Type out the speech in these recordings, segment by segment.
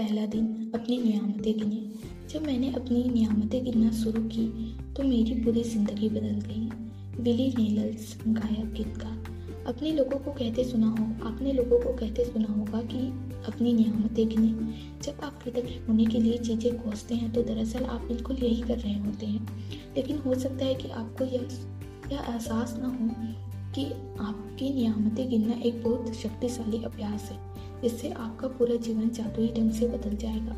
पहला दिन अपनी नियामतें गिनी। जब मैंने अपनी नियामतें गिनना शुरू की तो मेरी पूरी ज़िंदगी बदल गई। विली नेलल्स गायक गीतकार अपने लोगों को कहते सुना हो, आपने लोगों को कहते सुना होगा कि अपनी नियामतें गिने। जब आप कृतज्ञ होने के लिए चीज़ें खोजते हैं तो दरअसल आप बिल्कुल यही कर रहे होते हैं। लेकिन हो सकता है कि आपको यह एहसास ना हो कि आपकी नियामतें गिनना एक बहुत शक्तिशाली अभ्यास है। जिससे आपका पूरा जीवन जादुई ढंग से बदल जाएगा।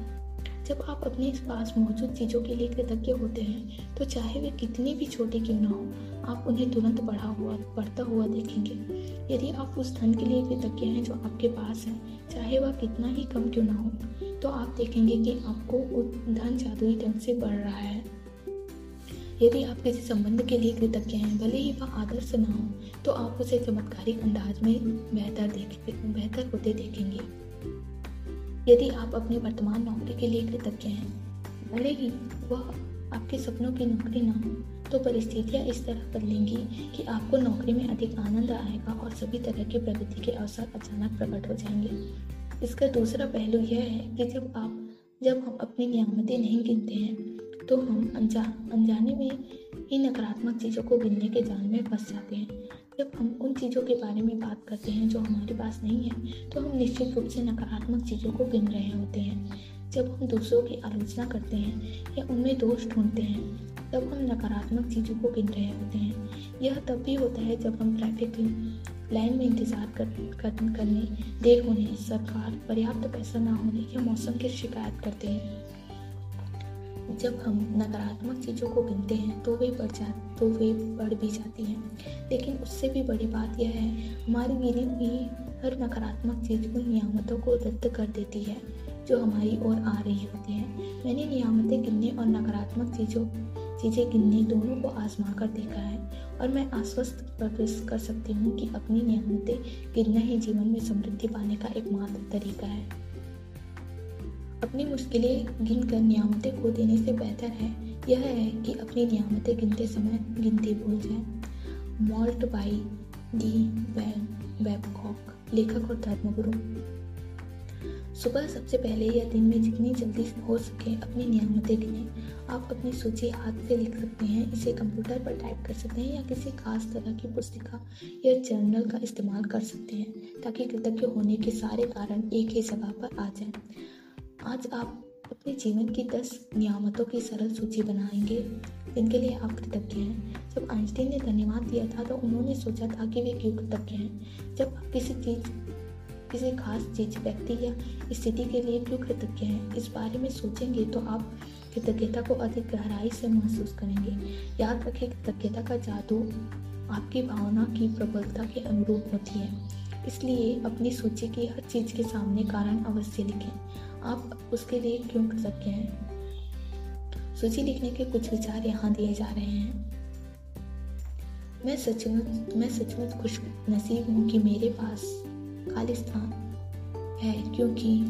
जब आप अपने पास मौजूद चीज़ों के लिए कृतज्ञ होते हैं तो चाहे वे कितनी भी छोटी क्यों ना हो, आप उन्हें तुरंत बढ़ा हुआ, बढ़ता हुआ देखेंगे। यदि आप उस धन के लिए कृतज्ञ हैं जो आपके पास है, चाहे वह कितना ही कम क्यों ना हो तो आप देखेंगे कि आपको धन जादुई ढंग से बढ़ रहा है। यदि आप किसी संबंध के लिए कृतज्ञ हैं, भले ही वह आदर्श न हो तो आप उसे चमत्कारिक अंदाज में बेहतर देख, बेहतर होते देखेंगे। यदि आप अपनी वर्तमान नौकरी के लिए कृतज्ञ हैं, भले ही वह आपके सपनों की नौकरी ना हो तो परिस्थितियाँ इस तरह बदलेंगी कि आपको नौकरी में अधिक आनंद आएगा और सभी तरह की प्रगति के अवसर अचानक प्रकट हो जाएँगे। इसका दूसरा पहलू यह है कि जब आप, जब हम अपनी नियामतें नहीं गिनते हैं तो हम अनजा अनजाने में ही नकारात्मक चीज़ों को गिनने के जाल में फंस जाते हैं। जब हम उन चीज़ों के बारे में बात करते हैं जो हमारे पास नहीं है तो हम निश्चित रूप से नकारात्मक चीज़ों को गिन रहे होते हैं। जब हम दूसरों की आलोचना करते हैं या उनमें दोष ढूंढते हैं तब हम नकारात्मक चीज़ों को गिन रहे होते हैं। यह तब भी होता है जब हम ट्रैफ़िक लाइन में इंतज़ार कर, कर, करने देर होने सरकार पर्याप्त पैसा ना होने या मौसम की शिकायत करते हैं। जब हम नकारात्मक चीज़ों को गिनते हैं तो वे बढ़ जा तो वे बढ़ भी जाती हैं। लेकिन उससे भी बड़ी बात यह है, हमारी गिनी हुई हर नकारात्मक चीज़ उन नियामतों को रद्द कर देती है, जो हमारी ओर आ रही होती हैं। मैंने नियामतें गिनने और नकारात्मक चीज़ों, चीज़ें गिनने दोनों को आजमा कर देखा है, और मैं आश्वस्त प्रवेश कर सकती हूँ कि अपनी नियामतें गिनना ही जीवन में समृद्धि पाने का एकमात्र तरीका है। अपनी मुश्किलें गिन कर नियामतें खो देने से बेहतर है। यह है कि अपनी नियामतें गिनते समय गिनती भूल जाए। मॉल्ट बाई डी वेबकॉक, लेखक और धर्मगुरु। सुबह सबसे पहले या दिन में जितनी जल्दी हो सके अपनी नियामतें गिने। आप अपनी सूची हाथ से लिख सकते हैं, इसे कंप्यूटर पर टाइप कर सकते हैं या किसी खास तरह की पुस्तिका या जर्नल का इस्तेमाल कर सकते हैं, ताकि कृतज्ञ होने के सारे कारण एक ही जगह पर आ जाएँ। आज आप अपने जीवन की दस नियामतों की सरल सूची बनाएँगे। जिनके लिए आप कृतज्ञ हैं। जब आइंस्टीन ने धन्यवाद दिया था तो उन्होंने सोचा था कि वे क्यों कृतज्ञ हैं? जब आप किसी चीज़, किसी खास चीज़, व्यक्ति या स्थिति के लिए क्यों कृतज्ञ हैं? इस बारे में सोचेंगे तो आप कृतज्ञता को अधिक गहराई से महसूस करेंगे। याद रखें, कृतज्ञता का जादू आपकी भावना की प्रबलता के अनुरूप होती है। इसलिए अपनी सूची की हर चीज़ के सामने कारण अवश्य लिखें। आप उसके लिए क्यों कृतज्ञ हैं? सूची लिखने के कुछ विचार यहाँ दिए जा रहे हैं। मैं सचमुच मैं सचमुच खुश नसीब हूँ कि मेरे पास खालिस्तान है, क्योंकि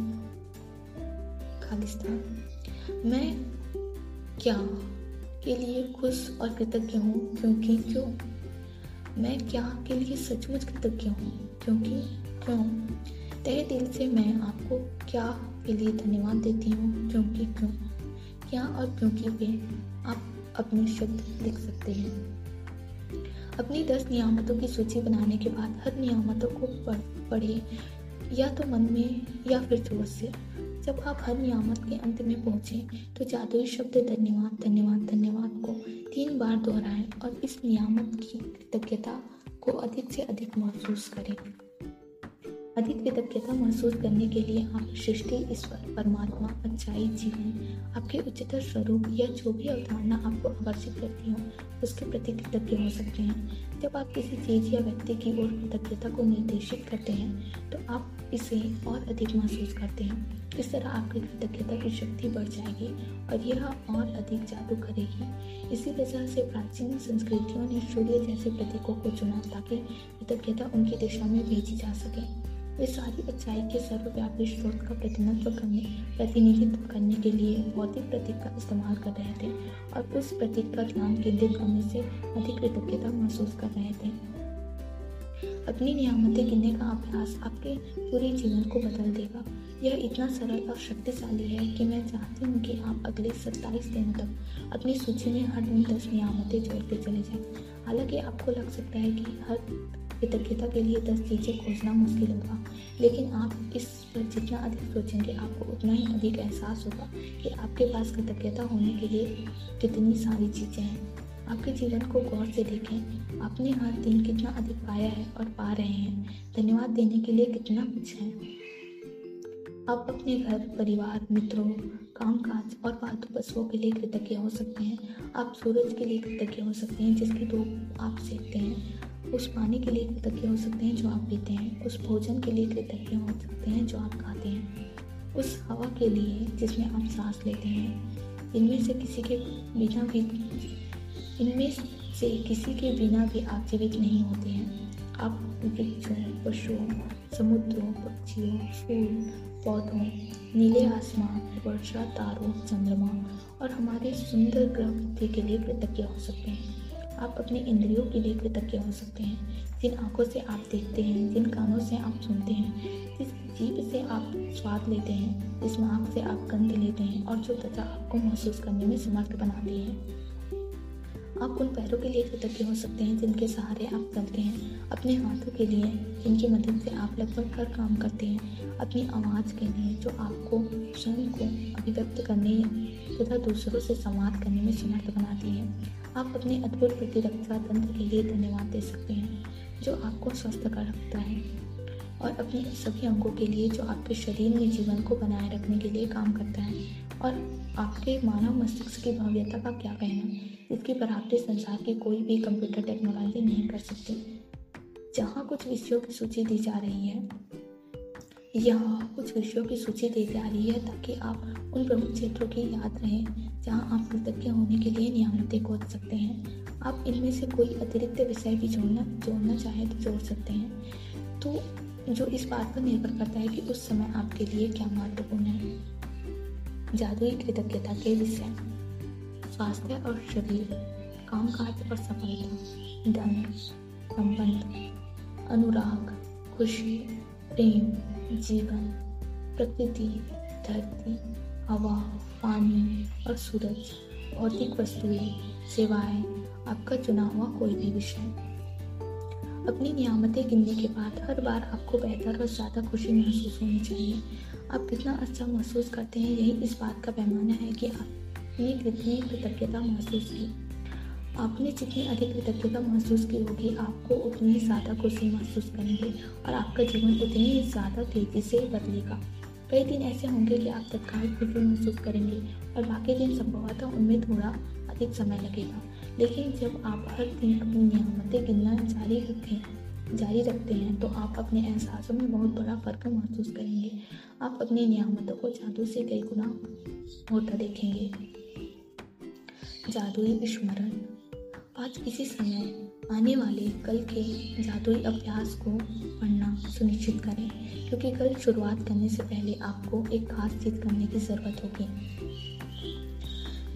खालिस्तान मैं क्या के लिए खुश और कृतज्ञ हूँ? क्योंकि, क्यों? मैं क्या के लिए सचमुच कृतज्ञ हूँ? क्योंकि, क्यों? तहे दिल से मैं आपको क्या के लिए धन्यवाद देती हूँ? क्योंकि क्यों? क्या और क्योंकि वे आप अपने शब्द लिख सकते हैं। अपनी दस नियामतों की सूची बनाने के बाद हर नियामतों को पढ़े या तो मन में या फिर ज़ोर से। जब आप हर नियामत के अंत में पहुँचे तो जादुई शब्द धन्यवाद धन्यवाद धन्यवाद को तीन बार दोहराएँ और इस नियामत की कृतज्ञता को अधिक से अधिक महसूस करें। अधिक कृतज्ञता महसूस करने के लिए आप सृष्टि, ईश्वर, परमात्मा, अच्छाई, जीवन, आपके उच्चतर स्वरूप या जो भी अवधारणा आपको आकर्षित करती हो, उसके प्रति कृतज्ञ हो सकते हैं। जब आप किसी चीज़ या व्यक्ति की ओर कृतज्ञता को निर्देशित करते हैं तो आप इसे और अधिक महसूस करते हैं। इस तरह आपकी कृतज्ञता की शक्ति बढ़ जाएगी और यह और अधिक जादू करेगी। इसी वजह से प्राचीन संस्कृतियों ने सूर्य जैसे प्रतीकों को चुना ताकि कृतज्ञता उनकी दिशा में भेजी जा सके। वे सारी अच्छाई के सर्वव्यापी स्रोत का प्रतिनिधित्व करने प्रतिनिधित्व करने के लिए भौतिक प्रतीक का इस्तेमाल कर रहे थे और उस प्रतीक का ध्यान केंद्रित करने से अधिक कृतज्ञता महसूस कर रहे थे अपनी नियामतें गिनने का अभ्यास आपके पूरे जीवन को बदल देगा यह इतना सरल और शक्तिशाली है कि मैं चाहती हूँ कि आप अगले सत्ताईस दिनों तक अपनी सूची में हर दिन दस नियामतें जोड़ते चले जाएँ। हालाँकि आपको लग सकता है कि हर कृतज्ञता के लिए दस चीज़ें खोजना मुश्किल होगा। लेकिन आप इस पर जितना अधिक सोचेंगे, आपको उतना ही अधिक एहसास होगा कि आपके पास कृतज्ञता होने के लिए कितनी सारी चीज़ें हैं। आपके जीवन को गौर से देखें, आपने हर दिन कितना अधिक पाया है और पा रहे हैं। धन्यवाद देने के लिए कितना कुछ है। आप अपने घर, परिवार, मित्रों, कामकाज और पालतू पशुओं के लिए कृतज्ञ हो सकते हैं। आप सूरज के लिए कृतज्ञ हो सकते हैं, जिसकी धूप आप सेकते हैं। उस पानी के लिए कृतज्ञ हो सकते हैं जो आप पीते हैं। उस भोजन के लिए कृतज्ञ हो सकते हैं जो आप खाते हैं। उस हवा के लिए जिसमें आप सांस लेते हैं। इनमें से किसी के बिना भी, इनमें से किसी के बिना भी आप जीवित नहीं होते हैं। आप वृक्षों पशुओं समुद्रों पक्षियों फूल, पौधों नीले आसमान, वर्षा, तारों, चंद्रमा और हमारे सुंदर ग्रह के लिए कृतज्ञ हो सकते हैं। आप अपने इंद्रियों के लिए कृतज्ञ हो सकते हैं। जिन आँखों से आप देखते हैं, जिन कानों से आप सुनते हैं, जिस जीभ से आप स्वाद लेते हैं, जिस नाक से आप गंध लेते हैं और जो त्वचा आपको महसूस करने में समर्थ बनाती है। आप उन पैरों के लिए कृतज्ञ हो सकते हैं जिनके सहारे आप चलते हैं। अपने हाथों के लिए, जिनकी मदद से आप लगभग हर काम करते हैं। अपनी आवाज़ के लिए, जो आपको स्वयं को अभिव्यक्त करने तथा दूसरों से संवाद करने में समर्थ बनाती है। आप अपने अद्भुत प्रतिरक्षा तंत्र के लिए धन्यवाद दे सकते हैं, जो आपको स्वस्थ कर रखता है। और अपने सभी अंगों के लिए, जो आपके शरीर में जीवन को बनाए रखने के लिए काम करता है। और आपके मानव मस्तिष्क की भव्यता का क्या कहना? इसकी बराबरी संसार की कोई भी कंप्यूटर टेक्नोलॉजी नहीं कर सकती। जहाँ कुछ विषयों की सूची दी जा रही है, यहाँ कुछ विषयों की सूची दी जा रही है ताकि आप उन प्रमुख क्षेत्रों की याद रहें, जहाँ आप कृतज्ञ होने के लिए नियामतें खोज सकते हैं। आप इनमें से कोई अतिरिक्त विषय भी जोड़ना जोड़ना चाहें तो जोड़ सकते हैं। तो जो इस बात पर निर्भर करता है कि उस समय आपके लिए क्या महत्वपूर्ण है। जादुई कृतज्ञता के विषय। स्वास्थ्य और शरीर, कामकाज और सफलता धन, संबंध, अनुराग, खुशी, प्रेम, जीवन, प्रकृति, धरती, हवा, पानी और सूरज, भौतिक वस्तुएँ, सेवाएँ, आपका चुना हुआ कोई भी विषय। अपनी नियामतें गिनने के बाद हर बार आपको बेहतर और ज़्यादा खुशी महसूस होनी चाहिए। आप कितना अच्छा महसूस करते हैं, यही इस बात का पैमाना है कि आपने कितनी कृतज्ञता महसूस की। आपने जितनी अधिक कृतज्ञता महसूस की होगी, आपको उतनी ज़्यादा खुशी महसूस करेंगे और आपका जीवन उतनी ज़्यादा तेज़ी से बदलेगा। कई दिन ऐसे होंगे कि आप तत्काल खुशी महसूस करेंगे और बाकी दिन संभवतः उनमें थोड़ा अधिक समय लगेगा। लेकिन जब आप हर दिन अपनी नियामतें गिनना जारी रखें जारी रखते हैं तो आप अपने एहसासों में बहुत बड़ा फ़र्क महसूस करेंगे। आप अपनी नियामतों को जादू से कई गुना होता देखेंगे। जादुई स्मरण। आज इसी समय आने वाले कल के जादुई अभ्यास को पढ़ना सुनिश्चित करें, क्योंकि कल शुरुआत करने से पहले आपको एक खास चीज़ करने की ज़रूरत होगी।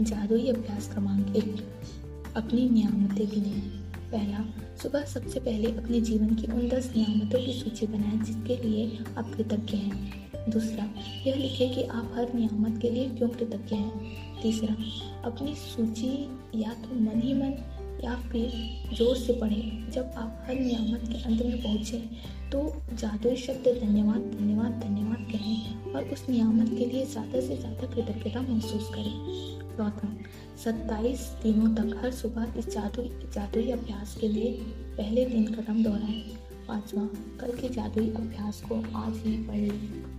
जादुई अभ्यास क्रमांक एक। अपनी नियामतें गिने। पहला सुबह सबसे पहले अपने जीवन की उन दस नियामतों की सूची बनाएँ जिसके लिए आप कृतज्ञ हैं। दूसरा, यह लिखें कि आप हर नियामत के लिए क्यों कृतज्ञ हैं। तीसरा, अपनी सूची या तो मन ही मन या फिर ज़ोर से पढ़ें। जब आप हर नियामत के अंत में पहुँचें तो जादुई शब्द धन्यवाद धन्यवाद धन्यवाद कहें और उस नियामत के लिए ज़्यादा से ज़्यादा कृतज्ञता महसूस करें। चौथा सत्ताईस दिनों तक हर सुबह इस जादुई जादुई अभ्यास के लिए पहले दिन कदम दोहराएँ। पाँचवा, कल के जादुई अभ्यास को आज ही पढ़। लें